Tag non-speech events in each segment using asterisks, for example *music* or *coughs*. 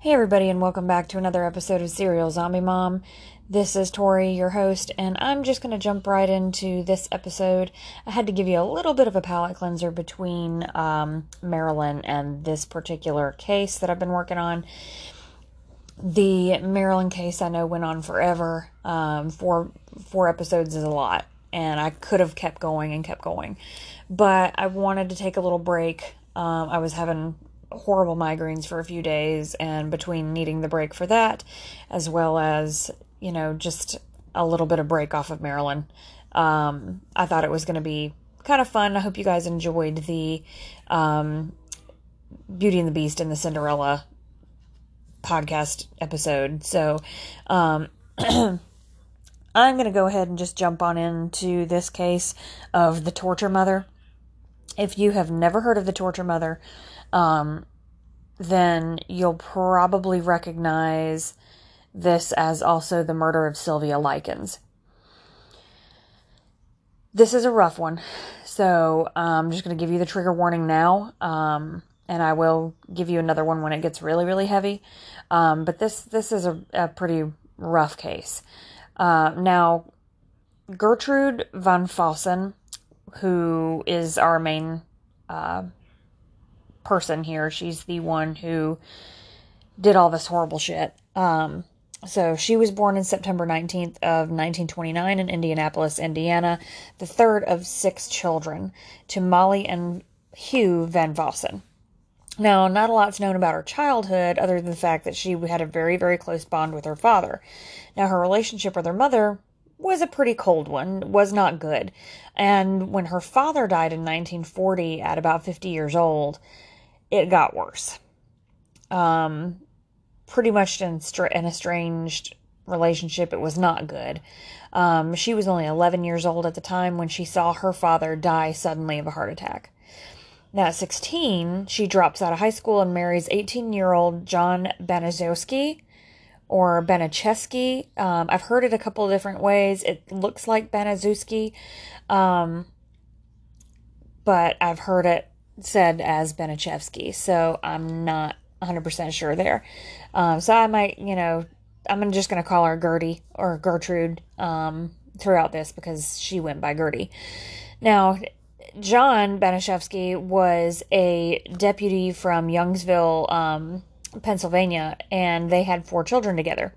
Hey, everybody, and welcome back to another episode of Serial Zombie Mom. This is Tori, your host, and I'm just going to jump right into this episode. I had to give you a little bit of a palate cleanser between um, Marilyn and this particular case that I've been working on. The Marilyn case I know went on forever. Um, four four episodes is a lot, and I could have kept going and kept going, but I wanted to take a little break. Um, I was having horrible migraines for a few days, and between needing the break for that, as well as, you know, just a little bit of break off of Marilyn, um, I thought it was going to be kind of fun. I hope you guys enjoyed the um, Beauty and the Beast and the Cinderella podcast episode. So, um, *clears throat* I'm going to go ahead and just jump on into this case of the torture mother. If you have never heard of the torture mother, um, then you'll probably recognize this as also the murder of Sylvia Likens. This is a rough one, so I'm just going to give you the trigger warning now, um, and I will give you another one when it gets really, really heavy. Um, but this this is a, a pretty rough case. Uh, now, Gertrude von Fossan, who is our main uh, person here. She's the one who did all this horrible shit. Um, so she was born in September 19th of 1929 in Indianapolis, Indiana, the third of six children to Molly and Hugh Van Vossen. Now, not a lot's known about her childhood other than the fact that she had a very, very close bond with her father. Now, her relationship with her mother was a pretty cold one, was not good. And when her father died in 1940 at about 50 years old, it got worse. Um, pretty much in an estranged relationship. It was not good. Um, she was only 11 years old at the time when she saw her father die suddenly of a heart attack. Now, at 16, she drops out of high school and marries 18 year old John Baniszewski or Banacheski. Um, I've heard it a couple of different ways. It looks like Baniszewski, um, but I've heard it said as Benachevsky, so I'm not 100% sure there. Um, so I might, you know, I'm just going to call her Gertie or Gertrude um, throughout this because she went by Gertie. Now, John Banashevsky was a deputy from Youngsville, um, Pennsylvania, and they had four children together.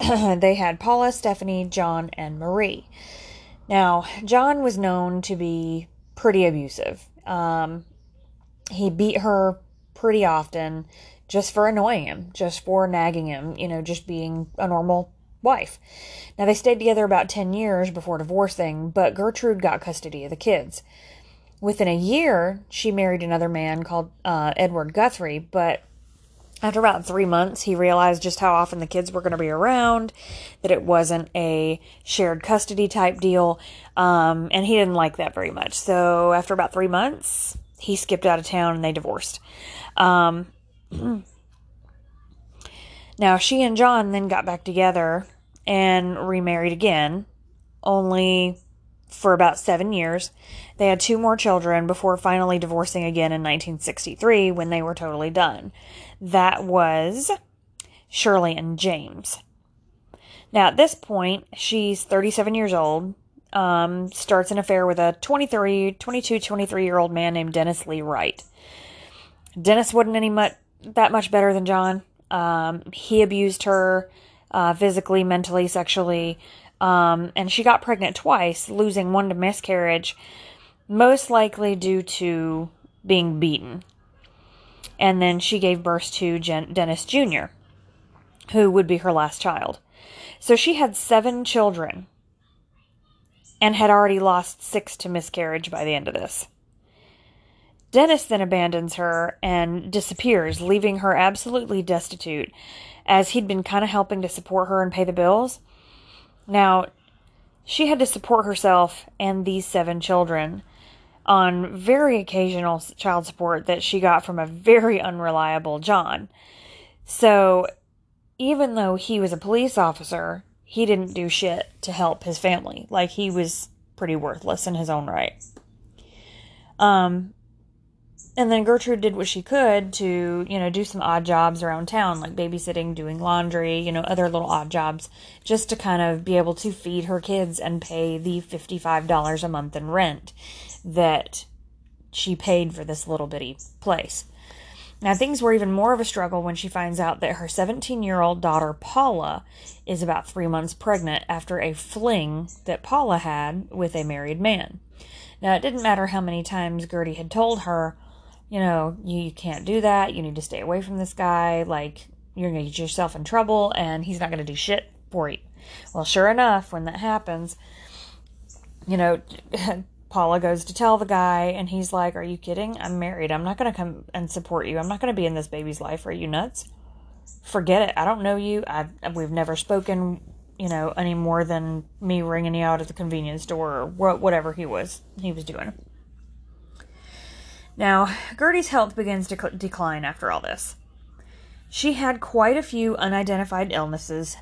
*clears throat* they had Paula, Stephanie, John, and Marie. Now, John was known to be pretty abusive. Um, he beat her pretty often just for annoying him, just for nagging him, you know, just being a normal wife. Now, they stayed together about 10 years before divorcing, but Gertrude got custody of the kids. Within a year, she married another man called uh, Edward Guthrie, but after about three months, he realized just how often the kids were going to be around, that it wasn't a shared custody type deal, um, and he didn't like that very much. So after about three months, he skipped out of town and they divorced. Um, *clears throat* now, she and John then got back together and remarried again, only for about seven years. They had two more children before finally divorcing again in 1963 when they were totally done. That was Shirley and James. Now, at this point, she's 37 years old, um, starts an affair with a 23, 22, 23 year old man named Dennis Lee Wright. Dennis wasn't any much, that much better than John. Um, he abused her uh, physically, mentally, sexually, um, and she got pregnant twice, losing one to miscarriage, most likely due to being beaten. And then she gave birth to Jen- Dennis Jr., who would be her last child. So she had seven children and had already lost six to miscarriage by the end of this. Dennis then abandons her and disappears, leaving her absolutely destitute, as he'd been kind of helping to support her and pay the bills. Now, she had to support herself and these seven children on very occasional child support that she got from a very unreliable John. So, even though he was a police officer, he didn't do shit to help his family. Like, he was pretty worthless in his own right. Um, and then Gertrude did what she could to, you know, do some odd jobs around town, like babysitting, doing laundry, you know, other little odd jobs, just to kind of be able to feed her kids and pay the $55 a month in rent that she paid for this little bitty place. Now, things were even more of a struggle when she finds out that her 17 year old daughter, Paula, is about three months pregnant after a fling that Paula had with a married man. Now, it didn't matter how many times Gertie had told her, you know, you, you can't do that. You need to stay away from this guy. Like, you're going to get yourself in trouble and he's not going to do shit for you. Well, sure enough, when that happens, you know, *laughs* Paula goes to tell the guy, and he's like, Are you kidding? I'm married. I'm not going to come and support you. I'm not going to be in this baby's life. Are you nuts? Forget it. I don't know you. I've, we've never spoken, you know, any more than me ringing you out at the convenience store or whatever he was he was doing. Now, Gertie's health begins to decline after all this. She had quite a few unidentified illnesses,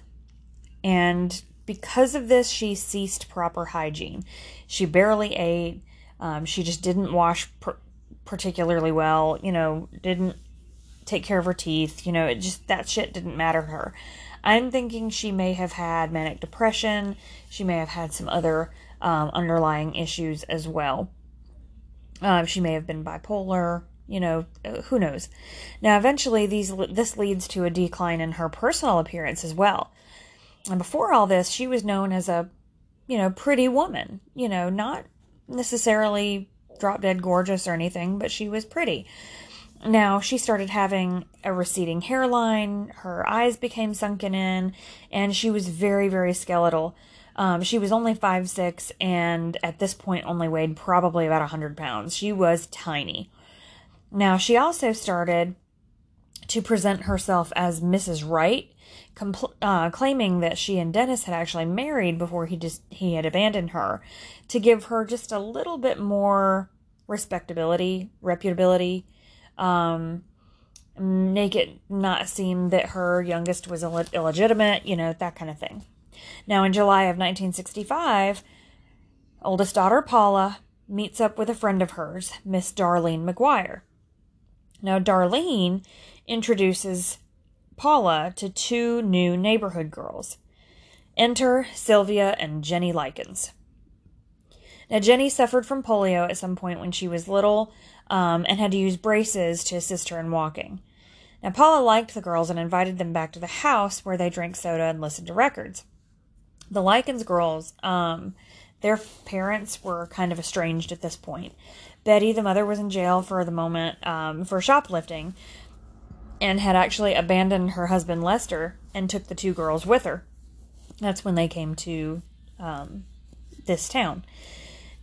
and because of this, she ceased proper hygiene. She barely ate. Um, she just didn't wash per- particularly well. You know, didn't take care of her teeth. You know, it just that shit didn't matter to her. I'm thinking she may have had manic depression. She may have had some other um, underlying issues as well. Um, she may have been bipolar. You know, uh, who knows? Now, eventually, these this leads to a decline in her personal appearance as well. And before all this, she was known as a, you know, pretty woman. You know, not necessarily drop dead gorgeous or anything, but she was pretty. Now she started having a receding hairline, her eyes became sunken in, and she was very, very skeletal. Um, she was only five six, and at this point only weighed probably about a hundred pounds. She was tiny. Now she also started to present herself as Mrs. Wright, compl- uh, claiming that she and Dennis had actually married before he just he had abandoned her, to give her just a little bit more respectability, reputability, um, make it not seem that her youngest was Ill- illegitimate, you know, that kind of thing. Now, in July of 1965, oldest daughter Paula meets up with a friend of hers, Miss Darlene McGuire. Now, Darlene introduces Paula to two new neighborhood girls. Enter Sylvia and Jenny Likens. Now, Jenny suffered from polio at some point when she was little um, and had to use braces to assist her in walking. Now, Paula liked the girls and invited them back to the house where they drank soda and listened to records the Likens girls, um, their parents were kind of estranged at this point. Betty, the mother, was in jail for the moment um, for shoplifting and had actually abandoned her husband Lester and took the two girls with her. That's when they came to um, this town.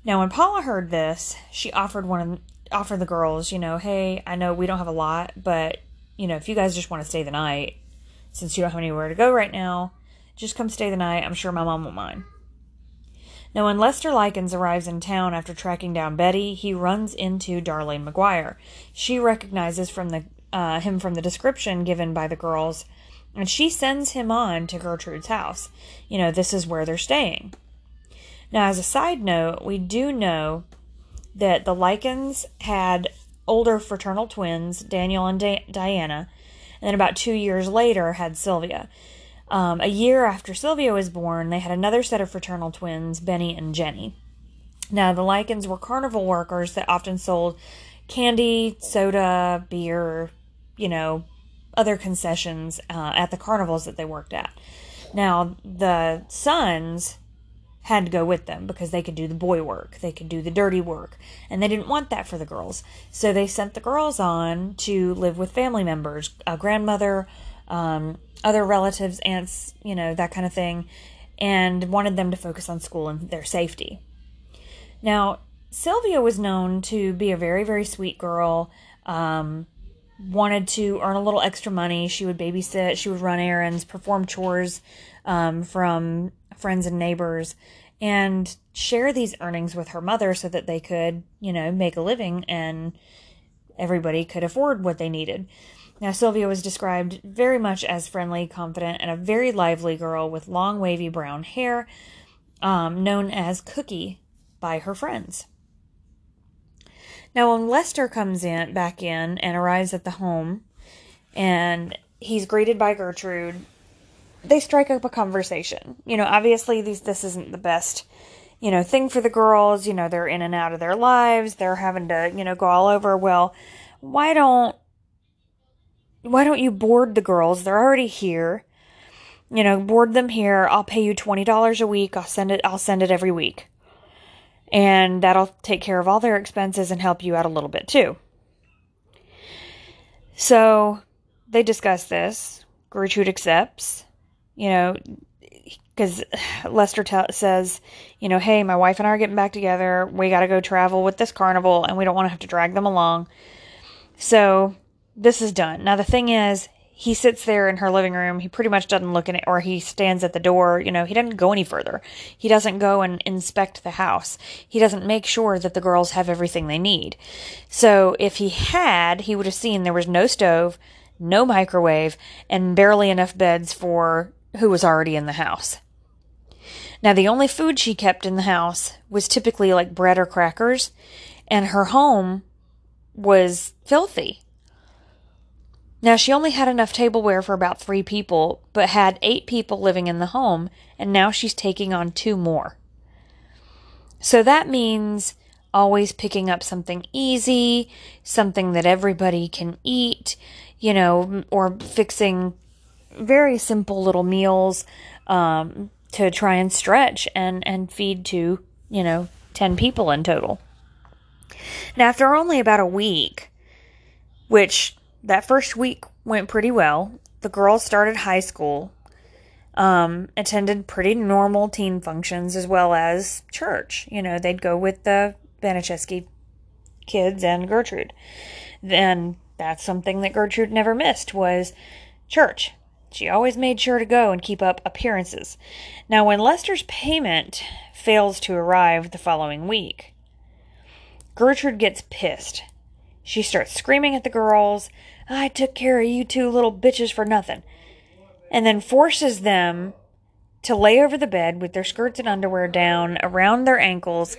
Now, when Paula heard this, she offered one offered the girls, you know, hey, I know we don't have a lot, but you know, if you guys just want to stay the night, since you don't have anywhere to go right now, just come stay the night. I'm sure my mom won't mind. Now, when Lester Likens arrives in town after tracking down Betty, he runs into Darlene McGuire. She recognizes from the uh, him from the description given by the girls, and she sends him on to Gertrude's house. You know, this is where they're staying. Now, as a side note, we do know that the Likens had older fraternal twins, Daniel and Di- Diana, and then about two years later had Sylvia. Um, a year after Sylvia was born, they had another set of fraternal twins, Benny and Jenny. Now, the Likens were carnival workers that often sold candy, soda, beer, you know, other concessions uh, at the carnivals that they worked at. Now, the sons had to go with them because they could do the boy work, they could do the dirty work, and they didn't want that for the girls. So they sent the girls on to live with family members, a grandmother, um, other relatives, aunts, you know, that kind of thing, and wanted them to focus on school and their safety. Now, Sylvia was known to be a very, very sweet girl, um, wanted to earn a little extra money. She would babysit, she would run errands, perform chores um, from friends and neighbors, and share these earnings with her mother so that they could, you know, make a living and everybody could afford what they needed. Now, Sylvia was described very much as friendly, confident, and a very lively girl with long, wavy brown hair, um, known as Cookie by her friends. Now, when Lester comes in back in and arrives at the home, and he's greeted by Gertrude, they strike up a conversation. You know, obviously these this isn't the best, you know, thing for the girls. You know, they're in and out of their lives. They're having to, you know, go all over. Well, why don't why don't you board the girls? They're already here. You know, board them here. I'll pay you twenty dollars a week. I'll send it. I'll send it every week, and that'll take care of all their expenses and help you out a little bit too. So they discuss this. Gertrude accepts. You know, because Lester t- says, you know, hey, my wife and I are getting back together. We got to go travel with this carnival, and we don't want to have to drag them along. So this is done. Now, the thing is, he sits there in her living room. He pretty much doesn't look in it, or he stands at the door. You know, he doesn't go any further. He doesn't go and inspect the house. He doesn't make sure that the girls have everything they need. So if he had, he would have seen there was no stove, no microwave, and barely enough beds for who was already in the house. Now, the only food she kept in the house was typically like bread or crackers, and her home was filthy. Now, she only had enough tableware for about three people, but had eight people living in the home, and now she's taking on two more. So that means always picking up something easy, something that everybody can eat, you know, or fixing very simple little meals um, to try and stretch and, and feed to, you know, 10 people in total. Now, after only about a week, which that first week went pretty well. The girls started high school, um, attended pretty normal teen functions as well as church. You know, they'd go with the Baniszewski kids and Gertrude. Then that's something that Gertrude never missed was church. She always made sure to go and keep up appearances. Now, when Lester's payment fails to arrive the following week, Gertrude gets pissed. She starts screaming at the girls, I took care of you two little bitches for nothing. And then forces them to lay over the bed with their skirts and underwear down around their ankles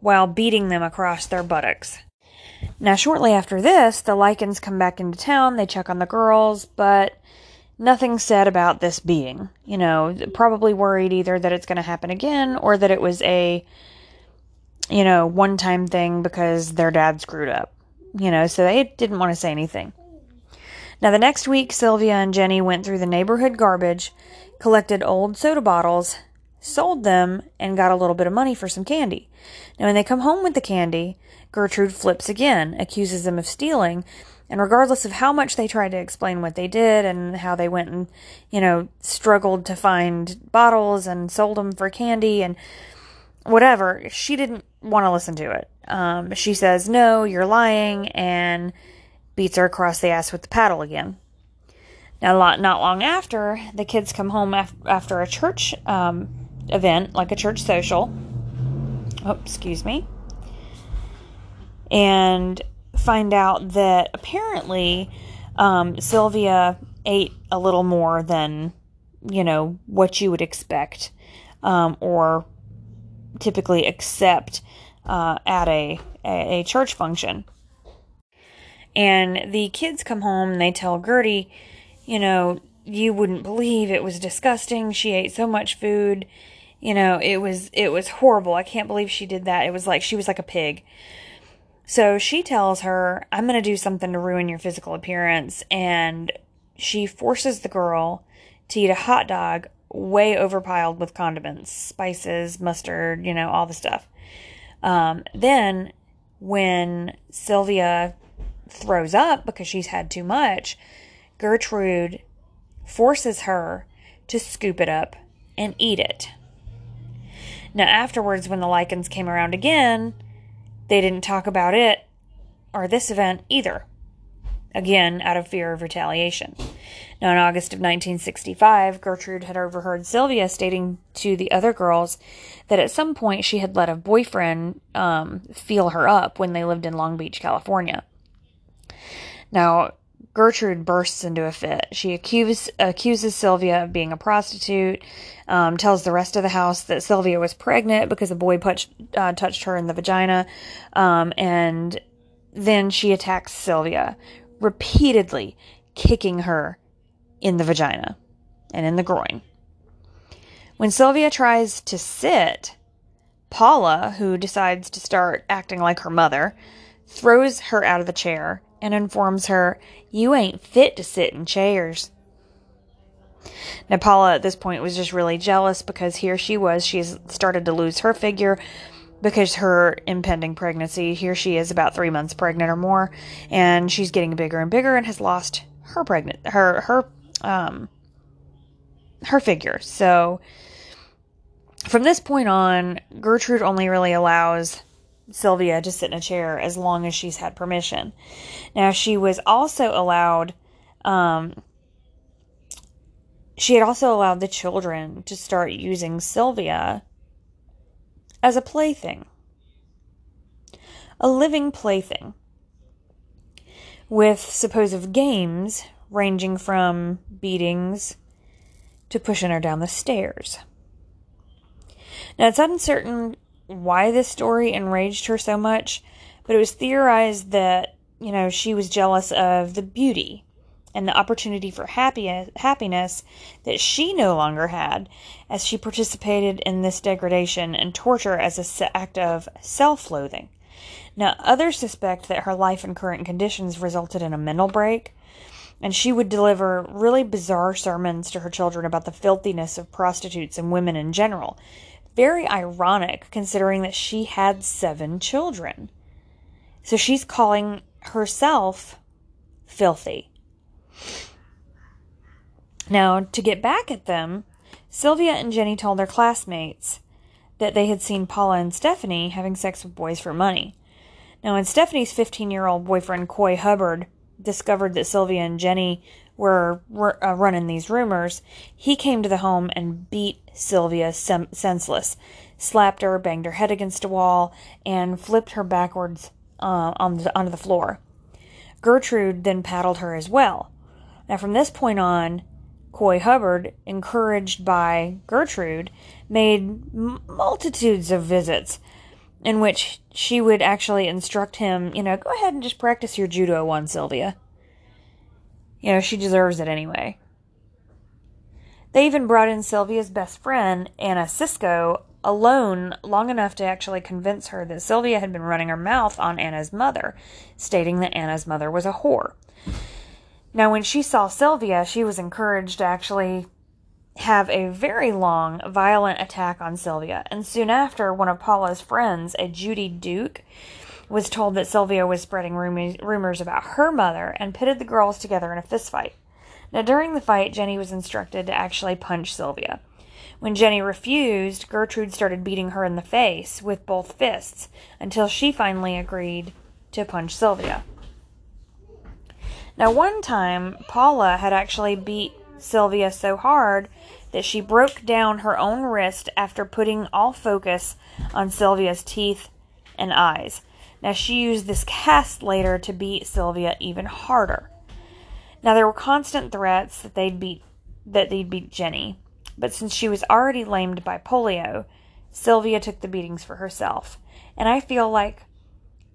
while beating them across their buttocks. Now, shortly after this, the Likens come back into town. They check on the girls, but nothing said about this beating. You know, probably worried either that it's going to happen again or that it was a, you know, one time thing because their dad screwed up. You know, so they didn't want to say anything. Now, the next week, Sylvia and Jenny went through the neighborhood garbage, collected old soda bottles, sold them, and got a little bit of money for some candy. Now, when they come home with the candy, Gertrude flips again, accuses them of stealing, and regardless of how much they tried to explain what they did and how they went and, you know, struggled to find bottles and sold them for candy and whatever, she didn't want to listen to it. Um, she says, No, you're lying, and beats her across the ass with the paddle again. Now, not long after, the kids come home af- after a church um, event, like a church social. Oh, excuse me. And find out that apparently um, Sylvia ate a little more than, you know, what you would expect um, or typically accept uh, at a, a, church function. And the kids come home and they tell Gertie, you know, you wouldn't believe it was disgusting. She ate so much food. You know, it was it was horrible. I can't believe she did that. It was like she was like a pig. So she tells her, "I'm going to do something to ruin your physical appearance." And she forces the girl to eat a hot dog way overpiled with condiments, spices, mustard, you know, all the stuff. Um, then when Sylvia throws up because she's had too much, Gertrude forces her to scoop it up and eat it. Now, afterwards, when the Likens came around again, they didn't talk about it or this event either. Again, out of fear of retaliation. Now, in August of 1965, Gertrude had overheard Sylvia stating to the other girls that at some point she had let a boyfriend um, feel her up when they lived in Long Beach, California. Now, Gertrude bursts into a fit. She accuse, accuses Sylvia of being a prostitute, um, tells the rest of the house that Sylvia was pregnant because a boy touched, uh, touched her in the vagina, um, and then she attacks Sylvia, repeatedly kicking her in the vagina and in the groin. When Sylvia tries to sit, Paula, who decides to start acting like her mother, throws her out of the chair and informs her, You ain't fit to sit in chairs. Now, Paula at this point was just really jealous because here she was. She's started to lose her figure because her impending pregnancy. Here she is, about three months pregnant or more, and she's getting bigger and bigger and has lost her pregnant her her um her figure. So from this point on, Gertrude only really allows Sylvia to sit in a chair as long as she's had permission. Now she was also allowed um she had also allowed the children to start using Sylvia as a plaything, a living plaything, with supposed games ranging from beatings to pushing her down the stairs. Now, it's uncertain why this story enraged her so much, but it was theorized that, you know, she was jealous of the beauty and the opportunity for happy, happiness that she no longer had as she participated in this degradation and torture as an act of self loathing. Now, others suspect that her life and current conditions resulted in a mental break, and she would deliver really bizarre sermons to her children about the filthiness of prostitutes and women in general. Very ironic considering that she had seven children. So she's calling herself filthy. Now, to get back at them, Sylvia and Jenny told their classmates that they had seen Paula and Stephanie having sex with boys for money. Now, when Stephanie's 15 year old boyfriend, Coy Hubbard, discovered that Sylvia and Jenny were, uh, running these rumors, he came to the home and beat Sylvia sem- senseless, slapped her, banged her head against a wall, and flipped her backwards uh, on the, onto the floor. Gertrude then paddled her as well. Now, from this point on, Coy Hubbard, encouraged by Gertrude, made multitudes of visits in which she would actually instruct him, you know, go ahead and just practice your judo one, Sylvia. You know, she deserves it anyway. They even brought in Sylvia's best friend, Anna Siscoe, alone long enough to actually convince her that Sylvia had been running her mouth on Anna's mother, stating that Anna's mother was a whore. Now, when she saw Sylvia, she was encouraged to actually have a very long, violent attack on Sylvia. And soon after, one of Paula's friends, a Judy Duke, was told that Sylvia was spreading rumors about her mother and pitted the girls together in a fistfight. Now, during the fight, Jenny was instructed to actually punch Sylvia. When Jenny refused, Gertrude started beating her in the face with both fists until she finally agreed to punch Sylvia. Now, one time, Paula had actually beat Sylvia so hard that she broke down her own wrist after putting all focus on Sylvia's teeth and eyes. Now, she used this cast later to beat Sylvia even harder. Now, there were constant threats that they'd beat that they'd beat Jenny, but since she was already lamed by polio, Sylvia took the beatings for herself. And I feel like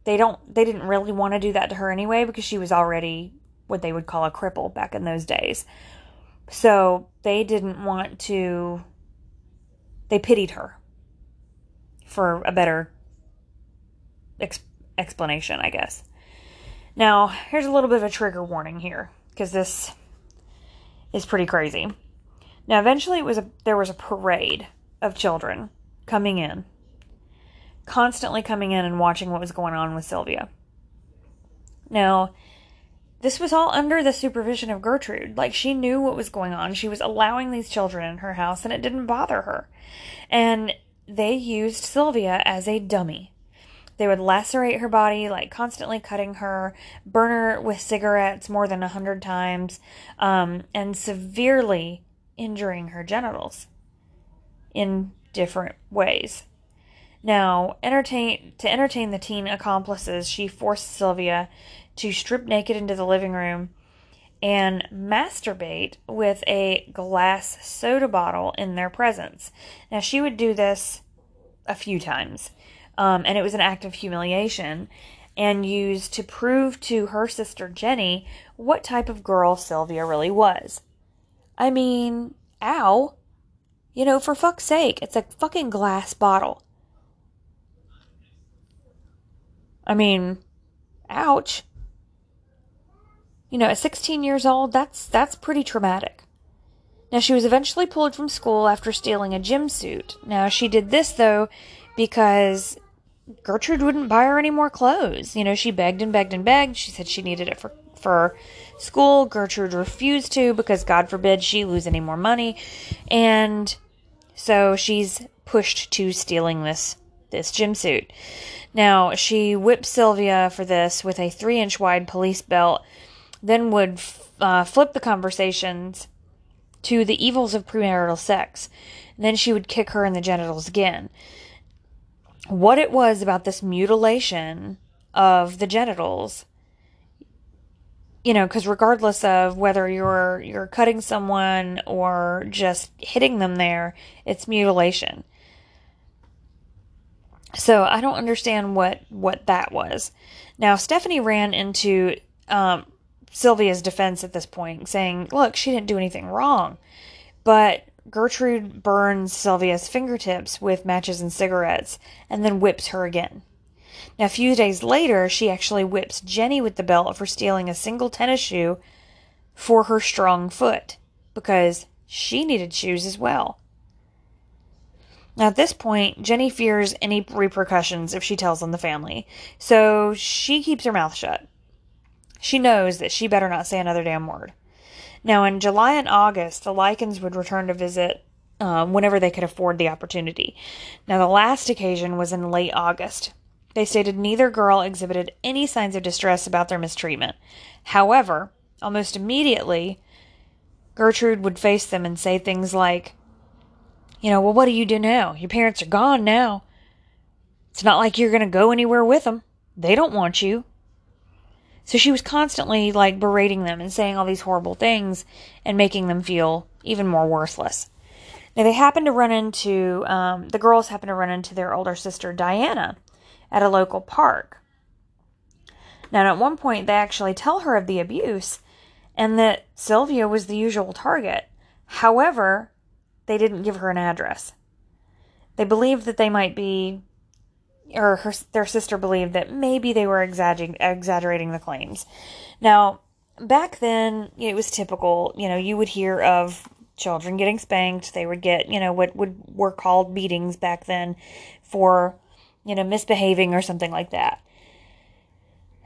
they don't they didn't really want to do that to her anyway because she was already what they would call a cripple back in those days. So they didn't want to, they pitied her for a better ex- explanation, I guess. Now, here's a little bit of a trigger warning here because this is pretty crazy. Now, eventually, it was a there was a parade of children coming in, constantly coming in and watching what was going on with Sylvia. Now, this was all under the supervision of Gertrude. Like, she knew what was going on. She was allowing these children in her house, and it didn't bother her. And they used Sylvia as a dummy. They would lacerate her body, like constantly cutting her, burn her with cigarettes more than a hundred times, um, and severely injuring her genitals in different ways. Now, entertain to entertain the teen accomplices, she forced Sylvia to strip naked into the living room and masturbate with a glass soda bottle in their presence. Now, she would do this a few times, um, and it was an act of humiliation. and used to prove to her sister Jenny what type of girl Sylvia really was. I mean, ow. You know, for fuck's sake, it's a fucking glass bottle. I mean, ouch. You know, at 16 years old, that's that's pretty traumatic. Now she was eventually pulled from school after stealing a gym suit. Now she did this though because Gertrude wouldn't buy her any more clothes. You know, she begged and begged and begged. She said she needed it for for school. Gertrude refused to because God forbid she lose any more money. And so she's pushed to stealing this this gym suit. Now, she whipped Sylvia for this with a 3-inch wide police belt, then would uh, flip the conversations to the evils of premarital sex. And then she would kick her in the genitals again. What it was about this mutilation of the genitals you know because regardless of whether you're you're cutting someone or just hitting them there it's mutilation. So i don't understand what what that was. Now stephanie ran into um, sylvia's defense at this point saying look she didn't do anything wrong but Gertrude burns Sylvia's fingertips with matches and cigarettes and then whips her again. Now, a few days later, she actually whips Jenny with the belt for stealing a single tennis shoe for her strong foot because she needed shoes as well. Now, at this point, Jenny fears any repercussions if she tells on the family, so she keeps her mouth shut. She knows that she better not say another damn word. Now, in July and August, the Likens would return to visit um, whenever they could afford the opportunity. Now, the last occasion was in late August. They stated neither girl exhibited any signs of distress about their mistreatment. However, almost immediately, Gertrude would face them and say things like, You know, well, what do you do now? Your parents are gone now. It's not like you're going to go anywhere with them. They don't want you. So she was constantly like berating them and saying all these horrible things and making them feel even more worthless. Now they happened to run into um, the girls happened to run into their older sister Diana at a local park. Now at one point they actually tell her of the abuse and that Sylvia was the usual target. However, they didn't give her an address. They believed that they might be or her their sister believed that maybe they were exaggerating the claims. Now, back then, it was typical. You know, you would hear of children getting spanked. They would get, you know, what would were called beatings back then for, you know, misbehaving or something like that.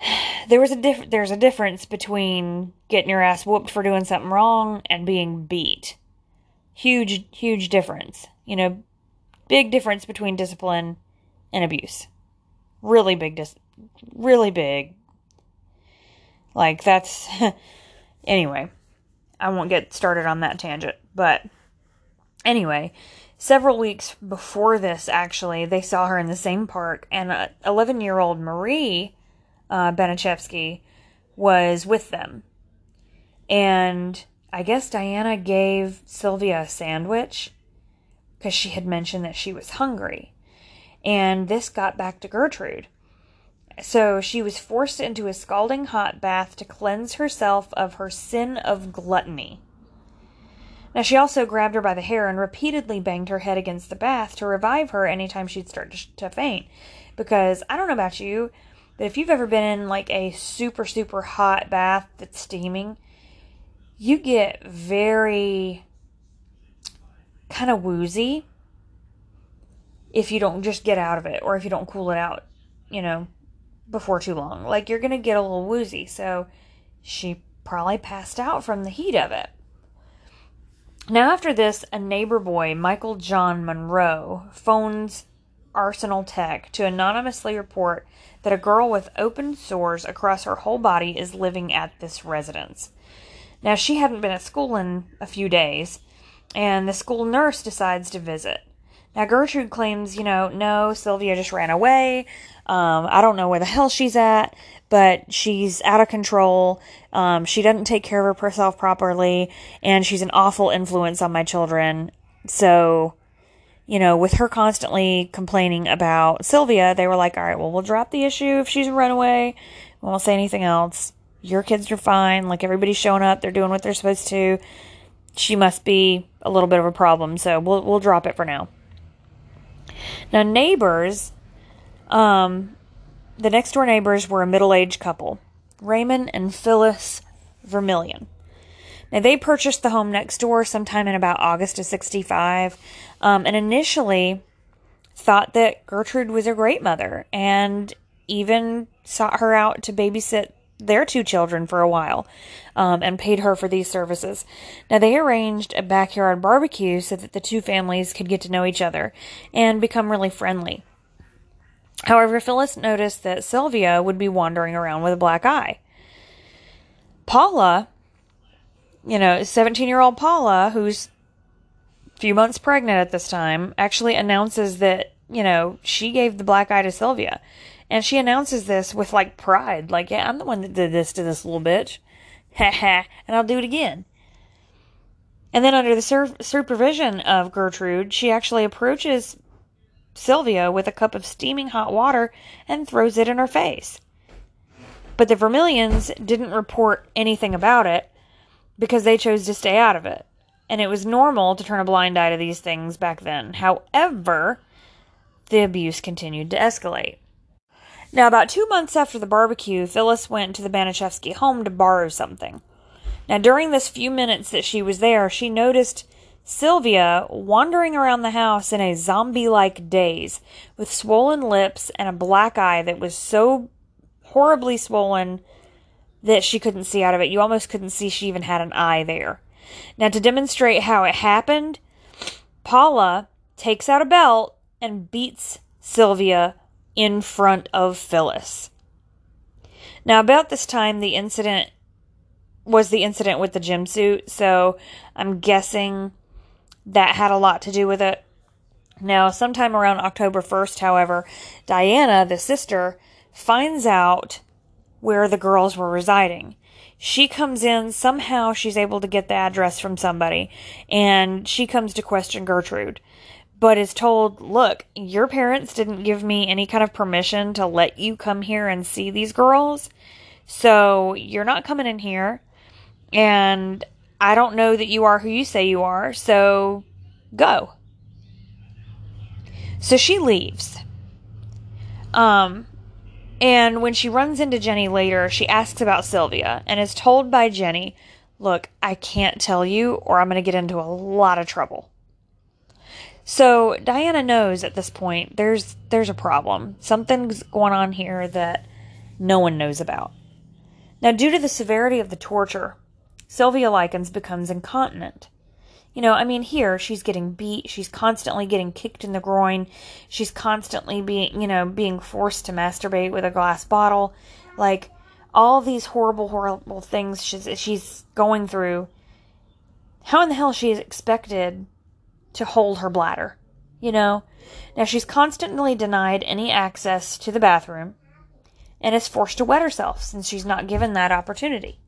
*sighs* There was a diff- there's a difference between getting your ass whooped for doing something wrong and being beat. Huge, huge difference. You know, big difference between discipline and abuse. Really big, dis- really big. Like, that's. *laughs* anyway, I won't get started on that tangent. But anyway, several weeks before this, actually, they saw her in the same park, and 11 year old Marie uh, was with them. And I guess Diana gave Sylvia a sandwich because she had mentioned that she was hungry and this got back to Gertrude. So she was forced into a scalding hot bath to cleanse herself of her sin of gluttony. Now, she also grabbed her by the hair and repeatedly banged her head against the bath to revive her anytime she'd start to, to faint. Because I don't know about you, but if you've ever been in like a super, super hot bath that's steaming, you get very kind of woozy if you don't just get out of it or if you don't cool it out, you know, before too long. Like you're going to get a little woozy. So she probably passed out from the heat of it. Now, after this, a neighbor boy, Michael John Monroe, phones Arsenal Tech to anonymously report that a girl with open sores across her whole body is living at this residence. Now, she hadn't been at school in a few days, and the school nurse decides to visit. Now, Gertrude claims, you know, no, Sylvia just ran away. Um, I don't know where the hell she's at, but she's out of control. Um, she doesn't take care of herself properly, and she's an awful influence on my children. So, you know, with her constantly complaining about Sylvia, they were like, all right, well, we'll drop the issue if she's a runaway. We won't say anything else. Your kids are fine. Like, everybody's showing up. They're doing what they're supposed to. She must be a little bit of a problem. So we'll, we'll drop it for now. Now, neighbors, um, the next door neighbors were a middle aged couple, Raymond and Phyllis Vermillion. Now, they purchased the home next door sometime in about August of 65, um, and initially thought that Gertrude was a great mother and even sought her out to babysit their two children for a while um, and paid her for these services. Now, they arranged a backyard barbecue so that the two families could get to know each other and become really friendly. However, Phyllis noticed that Sylvia would be wandering around with a black eye. Paula, you know, 17 year old Paula, who's a few months pregnant at this time, actually announces that, you know, she gave the black eye to Sylvia. And she announces this with like pride, like, yeah, I'm the one that did this to this little bitch. Ha *laughs* ha, and I'll do it again. And then, under the sur- supervision of Gertrude, she actually approaches Sylvia with a cup of steaming hot water and throws it in her face. But the Vermillions didn't report anything about it because they chose to stay out of it. And it was normal to turn a blind eye to these things back then. However, the abuse continued to escalate. Now, about two months after the barbecue, Phyllis went to the Baniszewski home to borrow something. Now, during this few minutes that she was there, she noticed Sylvia wandering around the house in a zombie like daze, with swollen lips and a black eye that was so horribly swollen that she couldn't see out of it. You almost couldn't see she even had an eye there. Now, to demonstrate how it happened, Paula takes out a belt and beats Sylvia in front of Phyllis. Now, about this time, the incident was the incident with the gym suit, so I'm guessing that had a lot to do with it. Now, sometime around October 1st, however, Diana, the sister, finds out where the girls were residing. She comes in, somehow she's able to get the address from somebody, and she comes to question Gertrude, but is told, Look, your parents didn't give me any kind of permission to let you come here and see these girls, so you're not coming in here, and I don't know that you are who you say you are, so go. So she leaves. Um, and when she runs into Jenny later, she asks about Sylvia and is told by Jenny, Look, I can't tell you, or I'm going to get into a lot of trouble. So Diana knows at this point there's there's a problem. Something's going on here that no one knows about. Now, due to the severity of the torture, Sylvia Likens becomes incontinent. You know, I mean, here she's getting beat. She's constantly getting kicked in the groin. She's constantly being, you know, being forced to masturbate with a glass bottle. Like all these horrible, horrible things she's she's going through. How in the hell she is expected to hold her bladder? You know. Now she's constantly denied any access to the bathroom, and is forced to wet herself since she's not given that opportunity.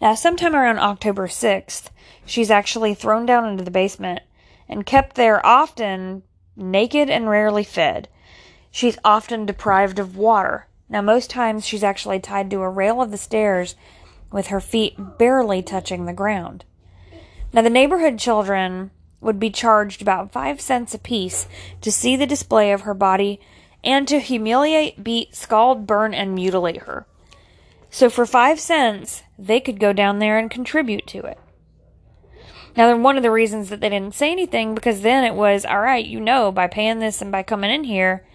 Now, sometime around October 6th, she's actually thrown down into the basement and kept there often naked and rarely fed. She's often deprived of water. Now, most times she's actually tied to a rail of the stairs with her feet barely touching the ground. Now, the neighborhood children would be charged about five cents apiece to see the display of her body and to humiliate, beat, scald, burn, and mutilate her. So for five cents, they could go down there and contribute to it. Now, one of the reasons that they didn't say anything because then it was, all right, you know, by paying this and by coming in here,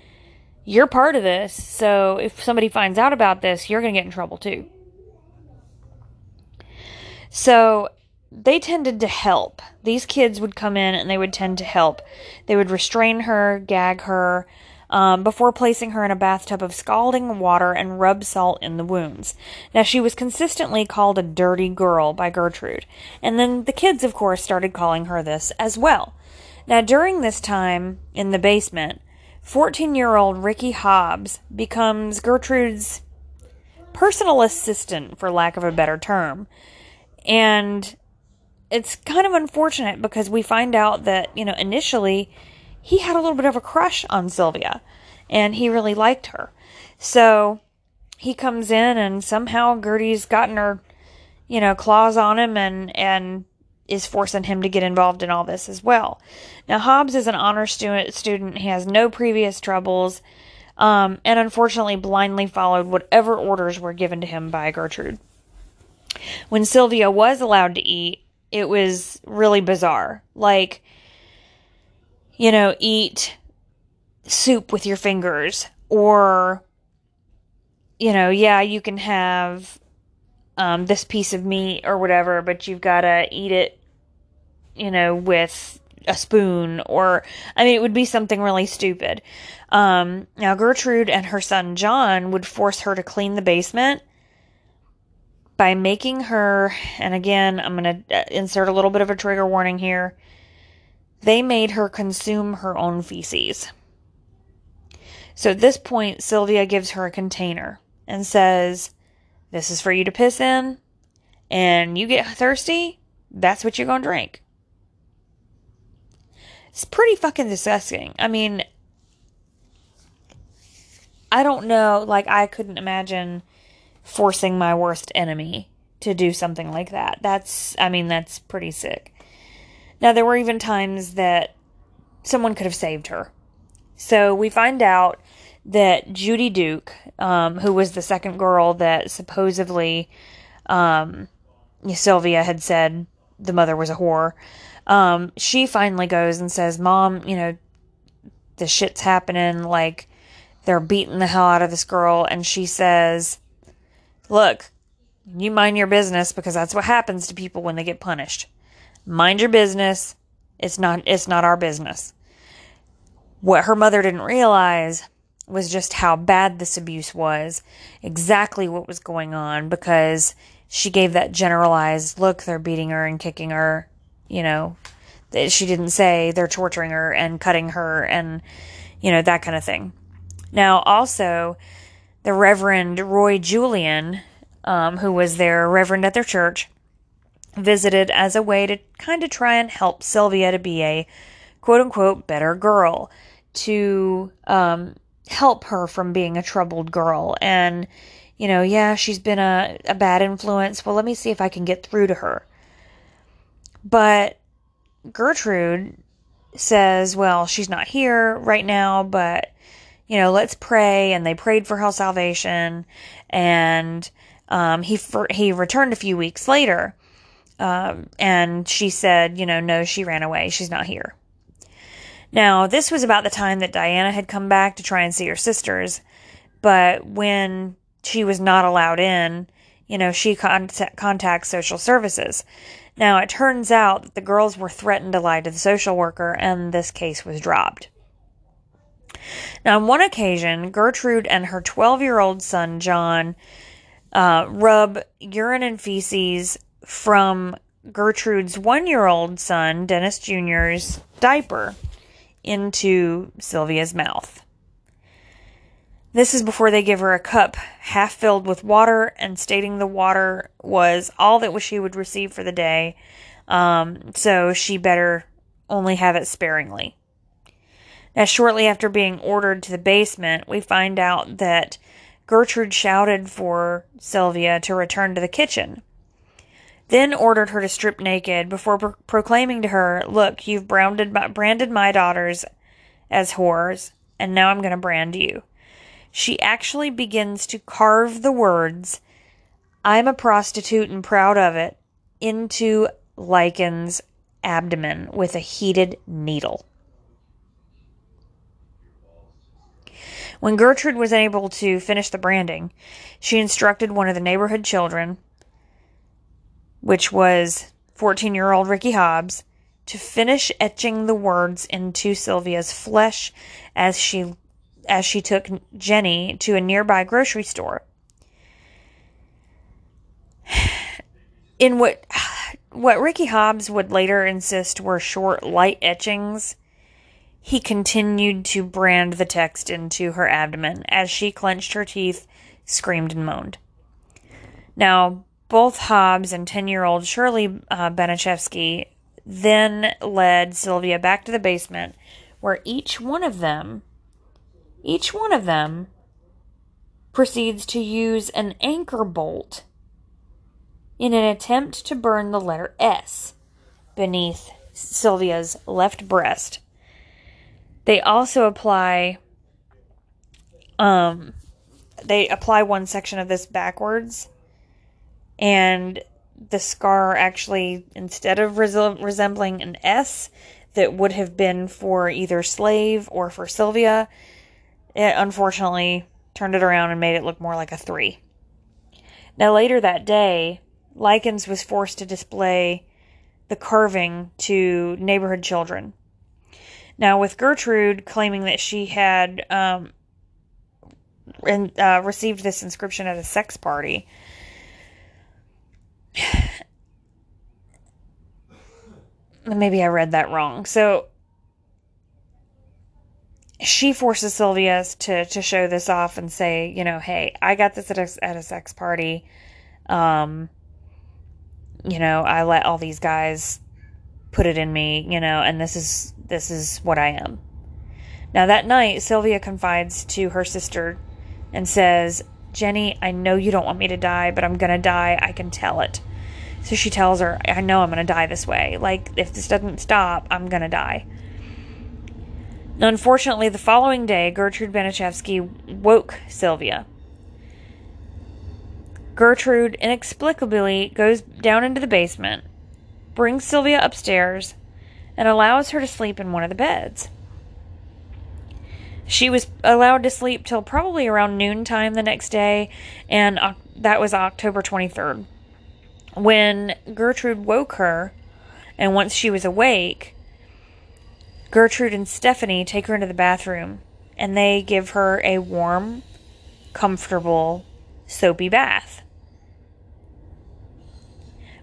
you're part of this. So if somebody finds out about this, you're going to get in trouble too. So they tended to help. These kids would come in and they would tend to help. They would restrain her, gag her, um, before placing her in a bathtub of scalding water and rub salt in the wounds. Now, she was consistently called a dirty girl by Gertrude, and then the kids, of course, started calling her this as well. Now, during this time in the basement, 14 year old Ricky Hobbs becomes Gertrude's personal assistant, for lack of a better term. And it's kind of unfortunate because we find out that, you know, initially he had a little bit of a crush on Sylvia and he really liked her. So he comes in and somehow Gertie's gotten her, you know, claws on him and, and is forcing him to get involved in all this as well. Now, Hobbs is an honor student, student. He has no previous troubles, um, and unfortunately blindly followed whatever orders were given to him by Gertrude. When Sylvia was allowed to eat, it was really bizarre. Like, you know, eat soup with your fingers, or, you know, yeah, you can have um, this piece of meat or whatever, but you've got to eat it, you know, with a spoon, or, I mean, it would be something really stupid. Um, now, Gertrude and her son John would force her to clean the basement by making her, and again, I'm going to uh, insert a little bit of a trigger warning here. They made her consume her own feces. So at this point, Sylvia gives her a container and says, This is for you to piss in, and you get thirsty, that's what you're going to drink. It's pretty fucking disgusting. I mean, I don't know, like, I couldn't imagine forcing my worst enemy to do something like that. That's, I mean, that's pretty sick. Now, there were even times that someone could have saved her. So we find out that Judy Duke, um, who was the second girl that supposedly um, Sylvia had said the mother was a whore, um, she finally goes and says, Mom, you know, the shit's happening. Like, they're beating the hell out of this girl. And she says, Look, you mind your business because that's what happens to people when they get punished. Mind your business. It's not it's not our business. What her mother didn't realize was just how bad this abuse was, exactly what was going on because she gave that generalized look they're beating her and kicking her, you know, she didn't say they're torturing her and cutting her and you know that kind of thing. Now also the Reverend Roy Julian, um, who was their reverend at their church, visited as a way to kind of try and help Sylvia to be a quote unquote better girl, to um, help her from being a troubled girl. And, you know, yeah, she's been a, a bad influence. Well, let me see if I can get through to her. But Gertrude says, well, she's not here right now, but you know, let's pray. And they prayed for her salvation. And um, he for, he returned a few weeks later, um, and she said, you know, no, she ran away. She's not here. Now, this was about the time that Diana had come back to try and see her sisters, but when she was not allowed in, you know, she contact, contacts social services. Now, it turns out that the girls were threatened to lie to the social worker, and this case was dropped. Now, on one occasion, Gertrude and her 12 year old son, John, uh, rub urine and feces from Gertrude's one year old son, Dennis Jr.'s diaper into Sylvia's mouth. This is before they give her a cup half filled with water and stating the water was all that she would receive for the day. Um, so she better only have it sparingly. Now, shortly after being ordered to the basement, we find out that Gertrude shouted for Sylvia to return to the kitchen, then ordered her to strip naked before pro- proclaiming to her, Look, you've branded my, branded my daughters as whores, and now I'm going to brand you. She actually begins to carve the words, I'm a prostitute and proud of it, into Likens' abdomen with a heated needle. When Gertrude was able to finish the branding, she instructed one of the neighborhood children, which was 14 year old Ricky Hobbs, to finish etching the words into Sylvia's flesh as she as she took Jenny to a nearby grocery store. In what *sighs* what Ricky Hobbs would later insist were short light etchings he continued to brand the text into her abdomen as she clenched her teeth, screamed, and moaned. Now, both Hobbs and 10 year old Shirley uh, Baniszewski then led Sylvia back to the basement where each one of them, each one of them proceeds to use an anchor bolt in an attempt to burn the letter S beneath Sylvia's left breast. They also apply um they apply one section of this backwards and the scar actually instead of res- resembling an S that would have been for either slave or for Sylvia, it unfortunately turned it around and made it look more like a 3. Now later that day, Likens was forced to display the carving to neighborhood children. Now, with Gertrude claiming that she had um, and, uh, received this inscription at a sex party, *sighs* maybe I read that wrong. So she forces Sylvia to to show this off and say, you know, hey, I got this at a, at a sex party. Um, you know, I let all these guys put it in me, you know, and this is this is what I am. Now that night, Sylvia confides to her sister and says, "Jenny, I know you don't want me to die, but I'm going to die. I can tell it." So she tells her, "I know I'm going to die this way. Like if this doesn't stop, I'm going to die." Now, unfortunately, the following day, Gertrude Baniszewski woke Sylvia Gertrude inexplicably goes down into the basement, brings Sylvia upstairs, and allows her to sleep in one of the beds. She was allowed to sleep till probably around noontime the next day, and that was October 23rd. When Gertrude woke her, and once she was awake, Gertrude and Stephanie take her into the bathroom and they give her a warm, comfortable, soapy bath.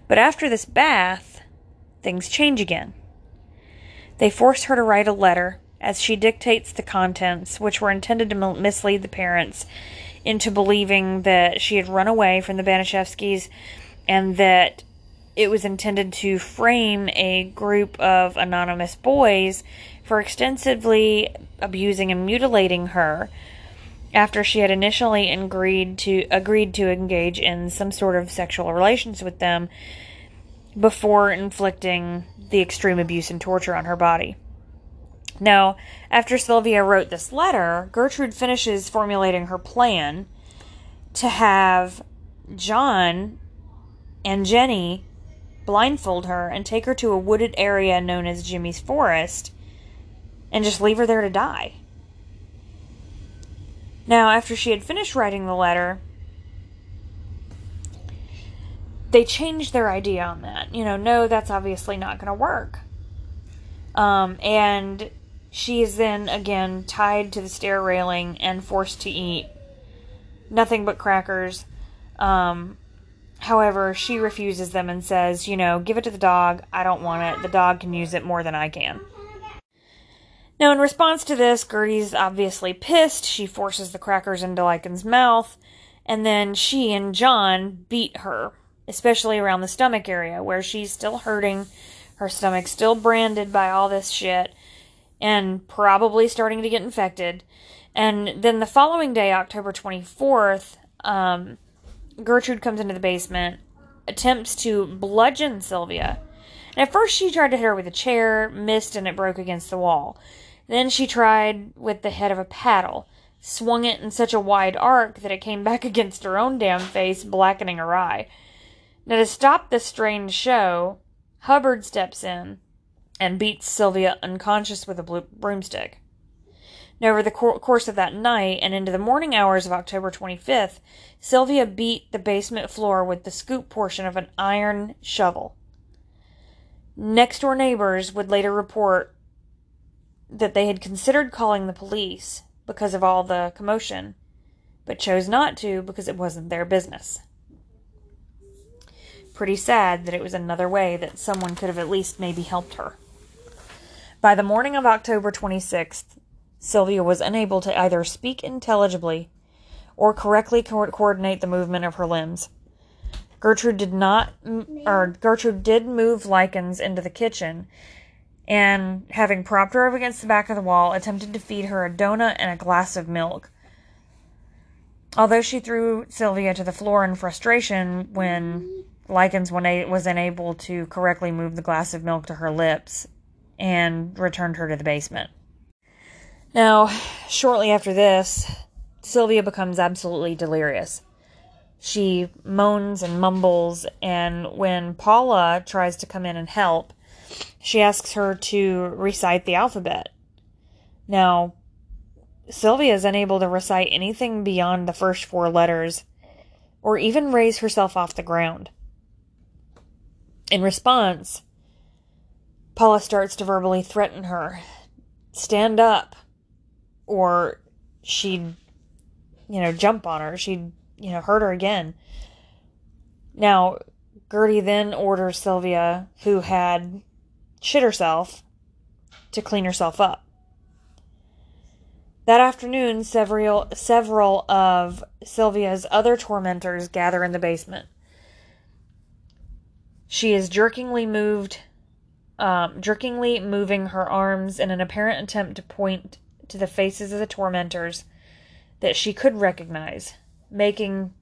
But after this bath, things change again. They force her to write a letter as she dictates the contents, which were intended to mislead the parents into believing that she had run away from the Baniszewskis and that it was intended to frame a group of anonymous boys for extensively abusing and mutilating her after she had initially agreed to agreed to engage in some sort of sexual relations with them before inflicting the extreme abuse and torture on her body. Now, after Sylvia wrote this letter, Gertrude finishes formulating her plan to have John and Jenny blindfold her and take her to a wooded area known as Jimmy's Forest and just leave her there to die. Now, after she had finished writing the letter, they changed their idea on that. You know, no, that's obviously not going to work. Um, and she is then again tied to the stair railing and forced to eat nothing but crackers. Um, however, she refuses them and says, you know, give it to the dog. I don't want it. The dog can use it more than I can. Now, in response to this, Gertie's obviously pissed. She forces the crackers into Likens' mouth, and then she and John beat her, especially around the stomach area, where she's still hurting. Her stomach's still branded by all this shit, and probably starting to get infected. And then the following day, October 24th, um, Gertrude comes into the basement, attempts to bludgeon Sylvia. And at first, she tried to hit her with a chair, missed, and it broke against the wall. Then she tried with the head of a paddle, swung it in such a wide arc that it came back *laughs* against her own damn face, blackening her eye. Now, to stop this strange show, Hubbard steps in and beats Sylvia unconscious with a broomstick. Now, over the course of that night and into the morning hours of October 25th, Sylvia beat the basement floor with the scoop portion of an iron shovel. Next door neighbors would later report that they had considered calling the police because of all the commotion, but chose not to because it wasn't their business. Pretty sad that it was another way that someone could have at least maybe helped her. By the morning of October 26th, Sylvia was unable to either speak intelligibly or correctly co- coordinate the movement of her limbs. Gertrude did not, or Gertrude did move Likens into the kitchen and, having propped her up against the back of the wall, attempted to feed her a donut and a glass of milk. Although she threw Sylvia to the floor in frustration when Likens was unable to correctly move the glass of milk to her lips and returned her to the basement. Now, shortly after this, Sylvia becomes absolutely delirious. She moans and mumbles, and when Paula tries to come in and help, she asks her to recite the alphabet. Now, Sylvia is unable to recite anything beyond the first four letters or even raise herself off the ground. In response, Paula starts to verbally threaten her stand up, or she'd, you know, jump on her. She'd, you know, hurt her again. Now, Gertie then orders Sylvia, who had shit herself, to clean herself up. That afternoon, several several of Sylvia's other tormentors gather in the basement. She is jerkingly moved, um, jerkingly moving her arms in an apparent attempt to point to the faces of the tormentors that she could recognize, making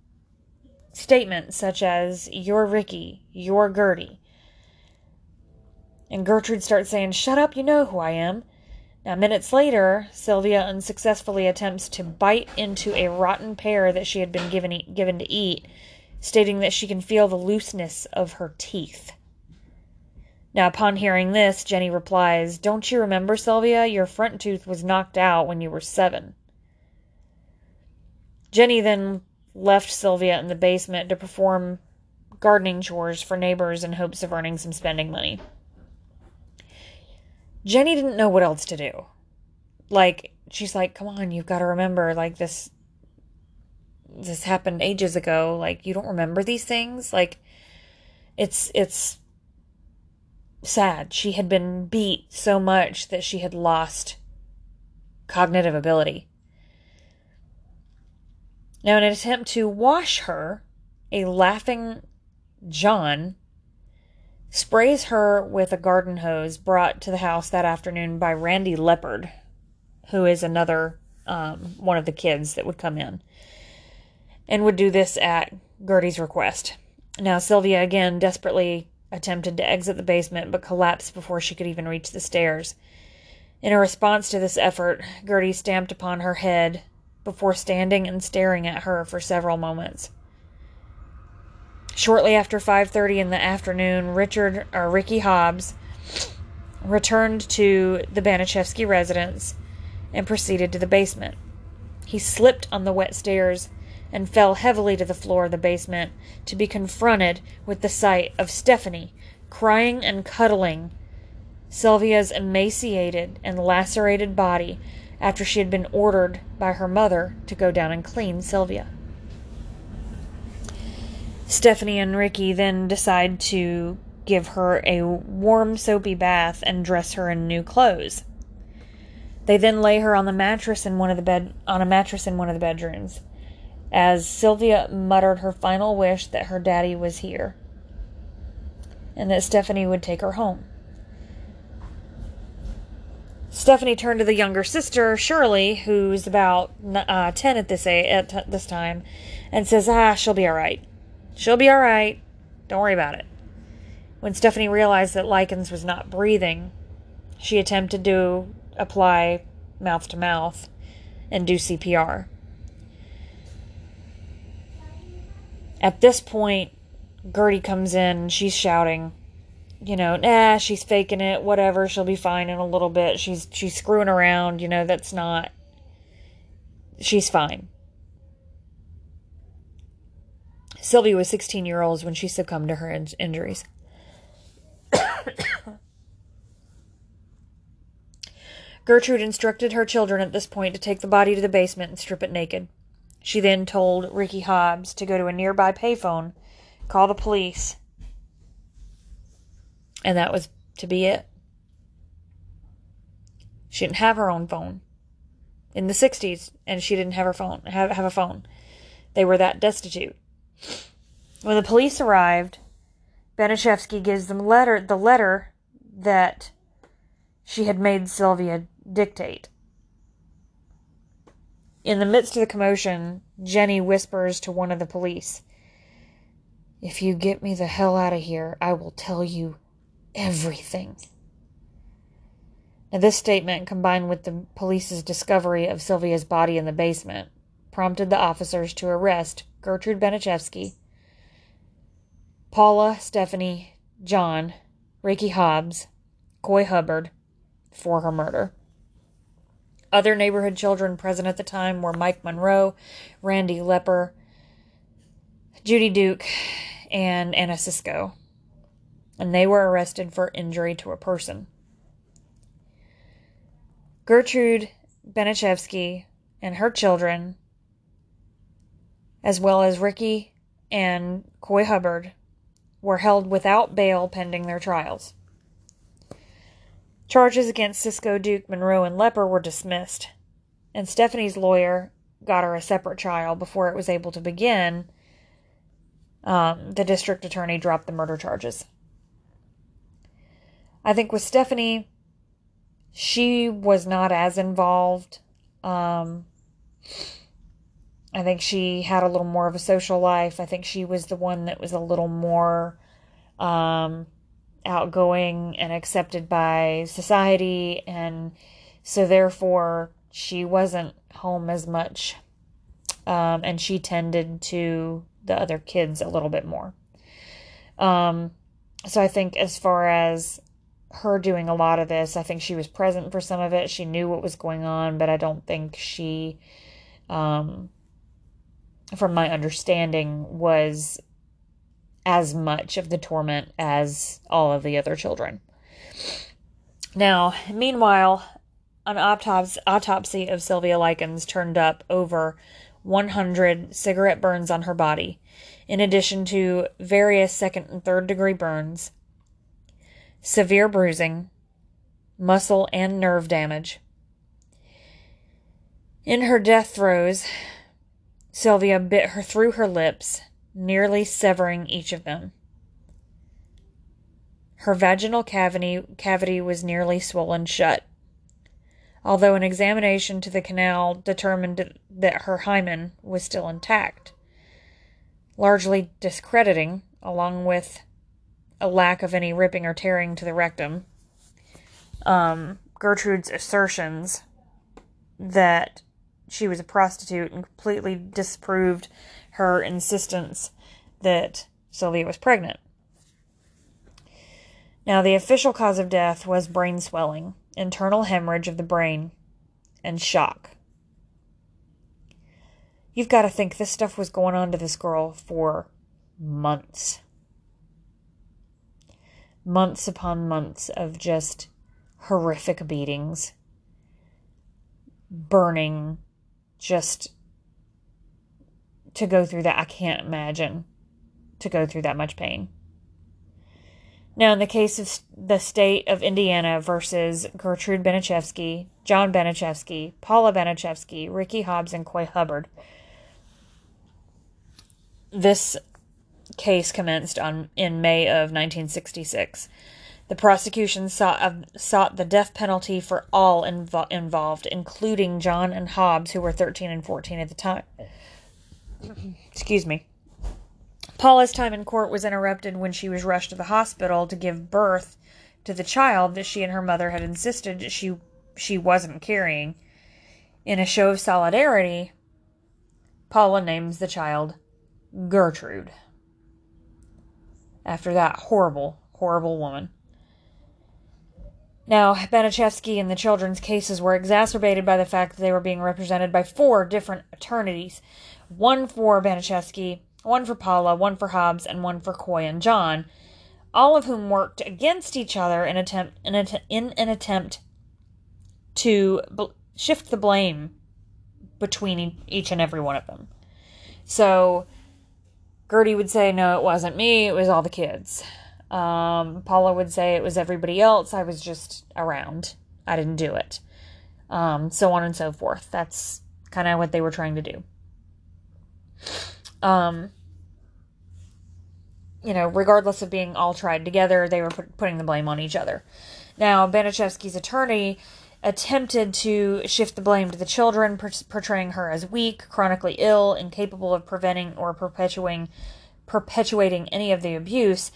statements such as, You're Ricky, you're Gertie. And Gertrude starts saying, Shut up, you know who I am. Now, minutes later, Sylvia unsuccessfully attempts to bite into a rotten pear that she had been given, given to eat stating that she can feel the looseness of her teeth. Now, upon hearing this, Jenny replies, Don't you remember, Sylvia? Your front tooth was knocked out when you were seven. Jenny then left Sylvia in the basement to perform gardening chores for neighbors in hopes of earning some spending money. Jenny didn't know what else to do. Like, she's like, Come on, you've got to remember, like, this this happened ages ago like you don't remember these things? Like it's it's sad. She had been beat so much that she had lost cognitive ability. Now in an attempt to wash her a laughing john sprays her with a garden hose brought to the house that afternoon by randy Lepper who is another um, one of the kids that would come in and would do this at Gertie's request. Now, Sylvia again desperately attempted to exit the basement but collapsed before she could even reach the stairs. In a response to this effort, Gertie stamped upon her head before standing and staring at her for several moments. Shortly after 5:30 in the afternoon, Richard or Ricky Hobbs returned to the Baniszewski residence and proceeded to the basement. He slipped on the wet stairs and fell heavily to the floor of the basement to be confronted with the sight of Stephanie crying and cuddling Sylvia's emaciated and lacerated body after she had been ordered by her mother to go down and clean Sylvia. Stephanie and Ricky then decide to give her a warm, soapy bath and dress her in new clothes. They then lay her on the mattress in one of the bed on a mattress in one of the bedrooms as Sylvia muttered her final wish that her daddy was here and that Stephanie would take her home. Stephanie turned to the younger sister, Shirley, who's about uh, 10 at this, at t- this time, and says, Ah, she'll be all right. She'll be all right. Don't worry about it. When Stephanie realized that Likens was not breathing, she attempted to apply mouth to mouth and do CPR. At this point, Gertie comes in. She's shouting, you know, nah, she's faking it. Whatever, she'll be fine in a little bit. She's she's screwing around. You know, that's not. She's fine. Sylvia was 16 years old when she succumbed to her in- injuries. *coughs* Gertrude instructed her children at this point to take the body to the basement and strip it naked. She then told Ricky Hobbs to go to a nearby payphone, call the police, and that was to be it. She didn't have her own phone in the 60s, and she didn't have her phone have, have a phone. They were that destitute. When the police arrived, Baniszewski gives them letter the letter that she had made Sylvia dictate. In the midst of the commotion, Jenny whispers to one of the police If you get me the hell out of here, I will tell you everything. Now, this statement, combined with the police's discovery of Sylvia's body in the basement, prompted the officers to arrest Gertrude Baniszewski, Paula, Stephanie, John, Ricky Hobbs, Coy Hubbard for her murder. Other neighborhood children present at the time were Mike Monroe, Randy Lepper, Judy Duke, and Anna Siscoe, and they were arrested for injury to a person. Gertrude Baniszewski and her children, as well as Ricky and Coy Hubbard, were held without bail pending their trials. Charges against Siscoe, Duke, Monroe, and Lepper were dismissed, and Stephanie's lawyer got her a separate trial before it was able to begin. Um, the district attorney dropped the murder charges. I think with Stephanie, she was not as involved. Um, I think she had a little more of a social life. I think she was the one that was a little more um, outgoing and accepted by society. And so, therefore, she wasn't home as much. Um, and she tended to the other kids a little bit more. Um, so, I think as far as her doing a lot of this. I think she was present for some of it. She knew what was going on, but I don't think she, um, from my understanding, was as much of the torment as all of the other children. Now, meanwhile, an autopsy, autopsy of Sylvia Likens turned up over 100 cigarette burns on her body, in addition to various second and third degree burns severe bruising, muscle and nerve damage. In her death throes, Sylvia bit her through her lips, nearly severing each of them. Her vaginal cavity, cavity was nearly swollen shut, although an examination to the canal determined that her hymen was still intact, largely discrediting, along with a lack of any ripping or tearing to the rectum. Um, Gertrude's assertions that she was a prostitute and completely disproved her insistence that Sylvia was pregnant. Now, the official cause of death was brain swelling, internal hemorrhage of the brain, and shock. You've got to think this stuff was going on to this girl for months months upon months of just horrific beatings, burning, just to go through that. I can't imagine to go through that much pain. Now, in the case of the state of Indiana versus Gertrude Baniszewski, John Baniszewski, Paula Baniszewski, Ricky Hobbs, and Coy Hubbard, this case commenced on in May of 1966. The prosecution sought, uh, sought the death penalty for all invo- involved, including John and Hobbs, who were 13 and 14 at the time. Excuse me. Paula's time in court was interrupted when she was rushed to the hospital to give birth to the child that she and her mother had insisted she she wasn't carrying. In a show of solidarity, Paula names the child Gertrude after that horrible, horrible woman. Now, Baniszewski and the children's cases were exacerbated by the fact that they were being represented by four different attorneys one for Baniszewski, one for Paula, one for Hobbs, and one for Coy and John, all of whom worked against each other in, attempt, in, a, in an attempt to bl- shift the blame between each and every one of them. So, Gertie would say, no, it wasn't me, it was all the kids. Um, Paula would say it was everybody else, I was just around. I didn't do it. Um, so on and so forth. That's kind of what they were trying to do. Um, you know, regardless of being all tried together, they were put, putting the blame on each other. Now, Baniszewski's attorney attempted to shift the blame to the children, per- portraying her as weak, chronically ill, incapable of preventing or perpetuating perpetuating any of the abuse.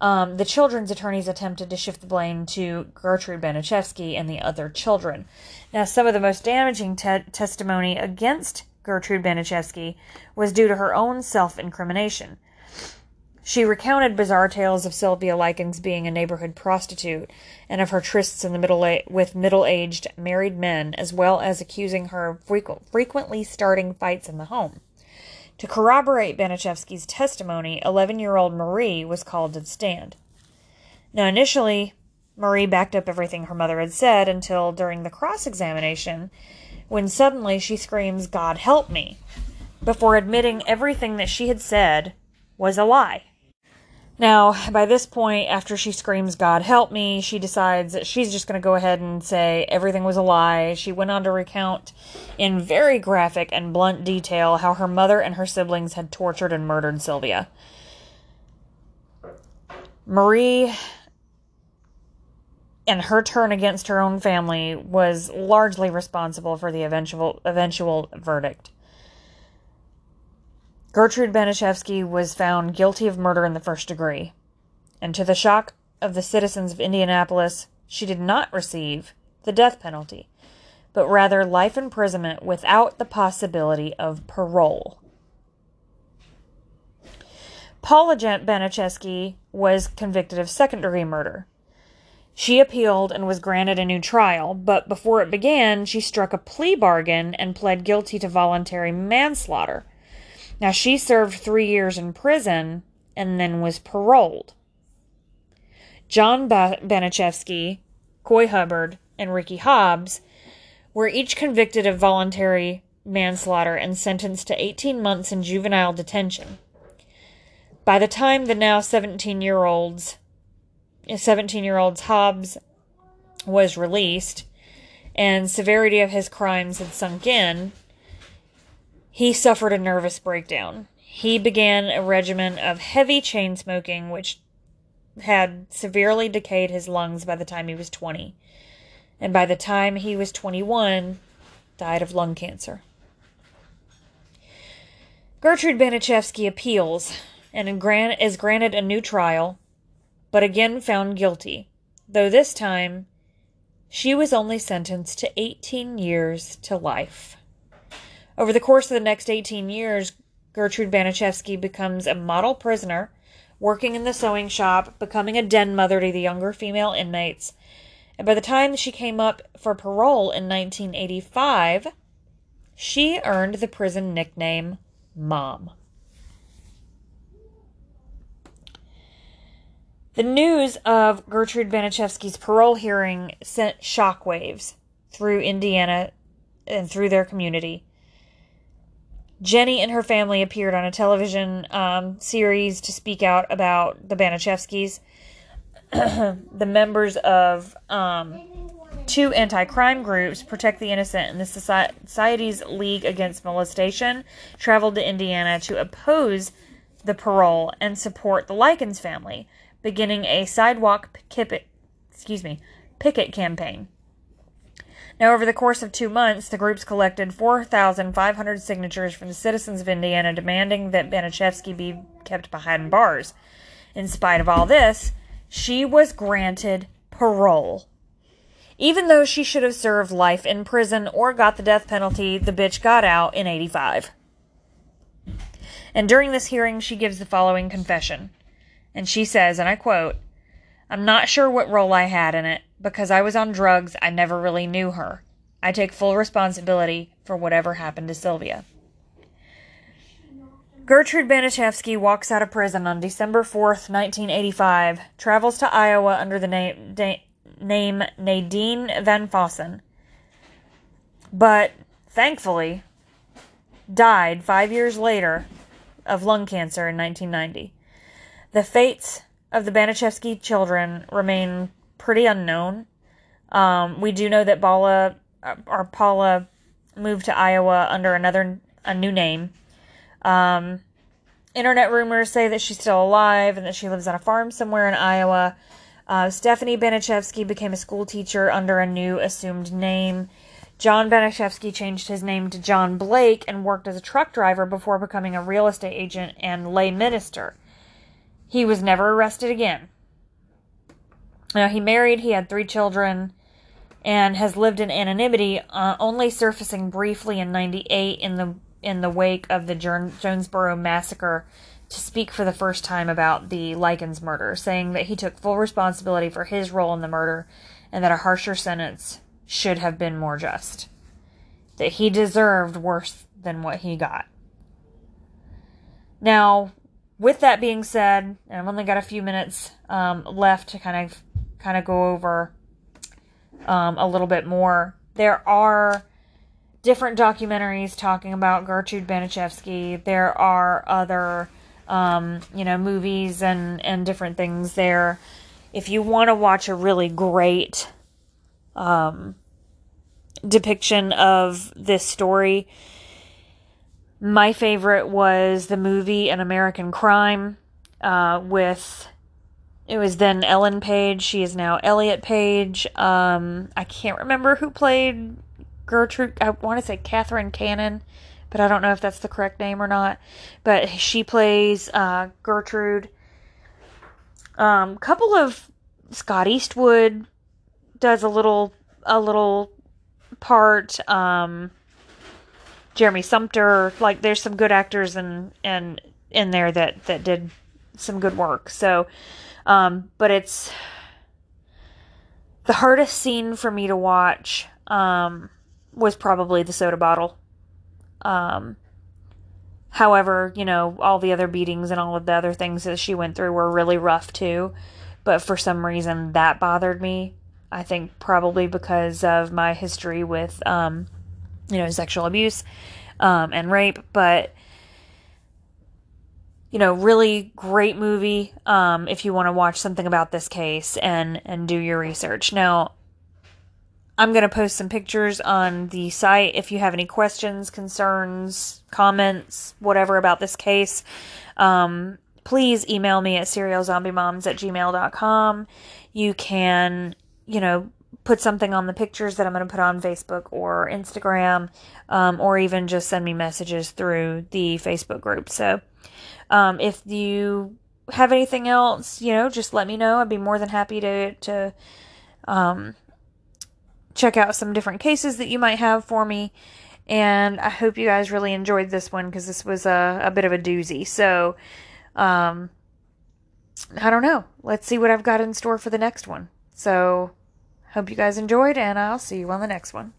Um, the children's attorneys attempted to shift the blame to Gertrude Baniszewski and the other children. Now, some of the most damaging te- testimony against Gertrude Baniszewski was due to her own self incrimination. She recounted bizarre tales of Sylvia Likens being a neighborhood prostitute and of her trysts in the middle a- with middle-aged married men, as well as accusing her of frequ- frequently starting fights in the home. To corroborate Baniszewski's testimony, 11-year-old Marie was called to the stand. Now, initially, Marie backed up everything her mother had said until during the cross-examination, when suddenly she screams, "God help me!" before admitting everything that she had said was a lie. Now, by this point, after she screams, God help me, she decides that she's just going to go ahead and say everything was a lie. She went on to recount in very graphic and blunt detail how her mother and her siblings had tortured and murdered Sylvia. Marie and her turn against her own family was largely responsible for the eventual eventual verdict. Gertrude Baniszewski was found guilty of murder in the first degree, and to the shock of the citizens of Indianapolis, she did not receive the death penalty, but rather life imprisonment without the possibility of parole. Paula Baniszewski was convicted of second degree murder. She appealed and was granted a new trial, but before it began, she struck a plea bargain and pled guilty to voluntary manslaughter. Now, she served three years in prison and then was paroled. John Baniszewski, Coy Hubbard, and Ricky Hobbs were each convicted of voluntary manslaughter and sentenced to 18 months in juvenile detention. By the time the now 17 year olds 17 year olds Hobbs was released and severity of his crimes had sunk in, he suffered a nervous breakdown. He began a regimen of heavy chain smoking, which had severely decayed his lungs by the time he was 20. And by the time he was 21, died of lung cancer. Gertrude Baniszewski appeals and is granted a new trial, but again found guilty, though this time she was only sentenced to 18 years to life. Over the course of the next 18 years, Gertrude Baniszewski becomes a model prisoner, working in the sewing shop, becoming a den mother to the younger female inmates. And by the time she came up for parole in 1985, she earned the prison nickname Mom. The news of Gertrude Baniszewski's parole hearing sent shockwaves through Indiana and through their community. Jenny and her family appeared on a television um, series to speak out about the Baniszewskis. *clears throat* the members of um, two anti crime groups, Protect the Innocent and the Society's League Against Molestation, traveled to Indiana to oppose the parole and support the Likens family, beginning a sidewalk picket, excuse me, picket campaign. Now, over the course of two months, the groups collected 4,500 signatures from the citizens of Indiana demanding that Baniszewski be kept behind bars. In spite of all this, she was granted parole. Even though she should have served life in prison or got the death penalty, the bitch got out in 85. And during this hearing, she gives the following confession. And she says, and I quote, I'm not sure what role I had in it. Because I was on drugs, I never really knew her. I take full responsibility for whatever happened to Sylvia. Gertrude Baniszewski walks out of prison on December 4th, 1985, travels to Iowa under the name, da- name Nadine Van Fossan, but thankfully died five years later of lung cancer in 1990. The fates of the Baniszewski children remain pretty unknown. Um, we do know that Paula uh, or Paula moved to Iowa under another a new name. Um, internet rumors say that she's still alive and that she lives on a farm somewhere in Iowa. Uh, Stephanie Baniszewski became a school teacher under a new assumed name. John Baniszewski changed his name to John Blake and worked as a truck driver before becoming a real estate agent and lay minister. He was never arrested again. Now, he married, he had three children, and has lived in anonymity, uh, only surfacing briefly in 98 in the in the wake of the Jonesboro massacre to speak for the first time about the Likens murder, saying that he took full responsibility for his role in the murder and that a harsher sentence should have been more just. That he deserved worse than what he got. Now, with that being said, and I've only got a few minutes um, left to kind of kind of go over um, a little bit more. There are different documentaries talking about Gertrude Baniszewski. There are other, um, you know, movies and, and different things there. If you want to watch a really great um, depiction of this story, my favorite was the movie An American Crime uh, with it was then Ellen Page. She is now Elliot Page. Um, I can't remember who played Gertrude, I want to say Catherine Cannon, but I don't know if that's the correct name or not. But she plays uh, Gertrude. Um, couple of Scott Eastwood does a little a little part. Um, Jeremy Sumpter. like there's some good actors and and in there that that did some good work. So, um, but it's the hardest scene for me to watch. Um, was probably the soda bottle. Um, however, you know, all the other beatings and all of the other things that she went through were really rough too. But for some reason, that bothered me. I think probably because of my history with, um, you know, sexual abuse um, and rape. But you know, really great movie um, if you want to watch something about this case and and do your research. Now, I'm going to post some pictures on the site if you have any questions, concerns, comments, whatever about this case. Um, please email me at serialzombiemoms at gmail.com. You can, you know, put something on the pictures that I'm going to put on Facebook or Instagram, um, or even just send me messages through the Facebook group. So, um, if you have anything else, you know, just let me know. I'd be more than happy to, to, um, check out some different cases that you might have for me. And I hope you guys really enjoyed this one because this was a, a bit of a doozy. So, um, I don't know. Let's see what I've got in store for the next one. So, hope you guys enjoyed, and I'll see you on the next one.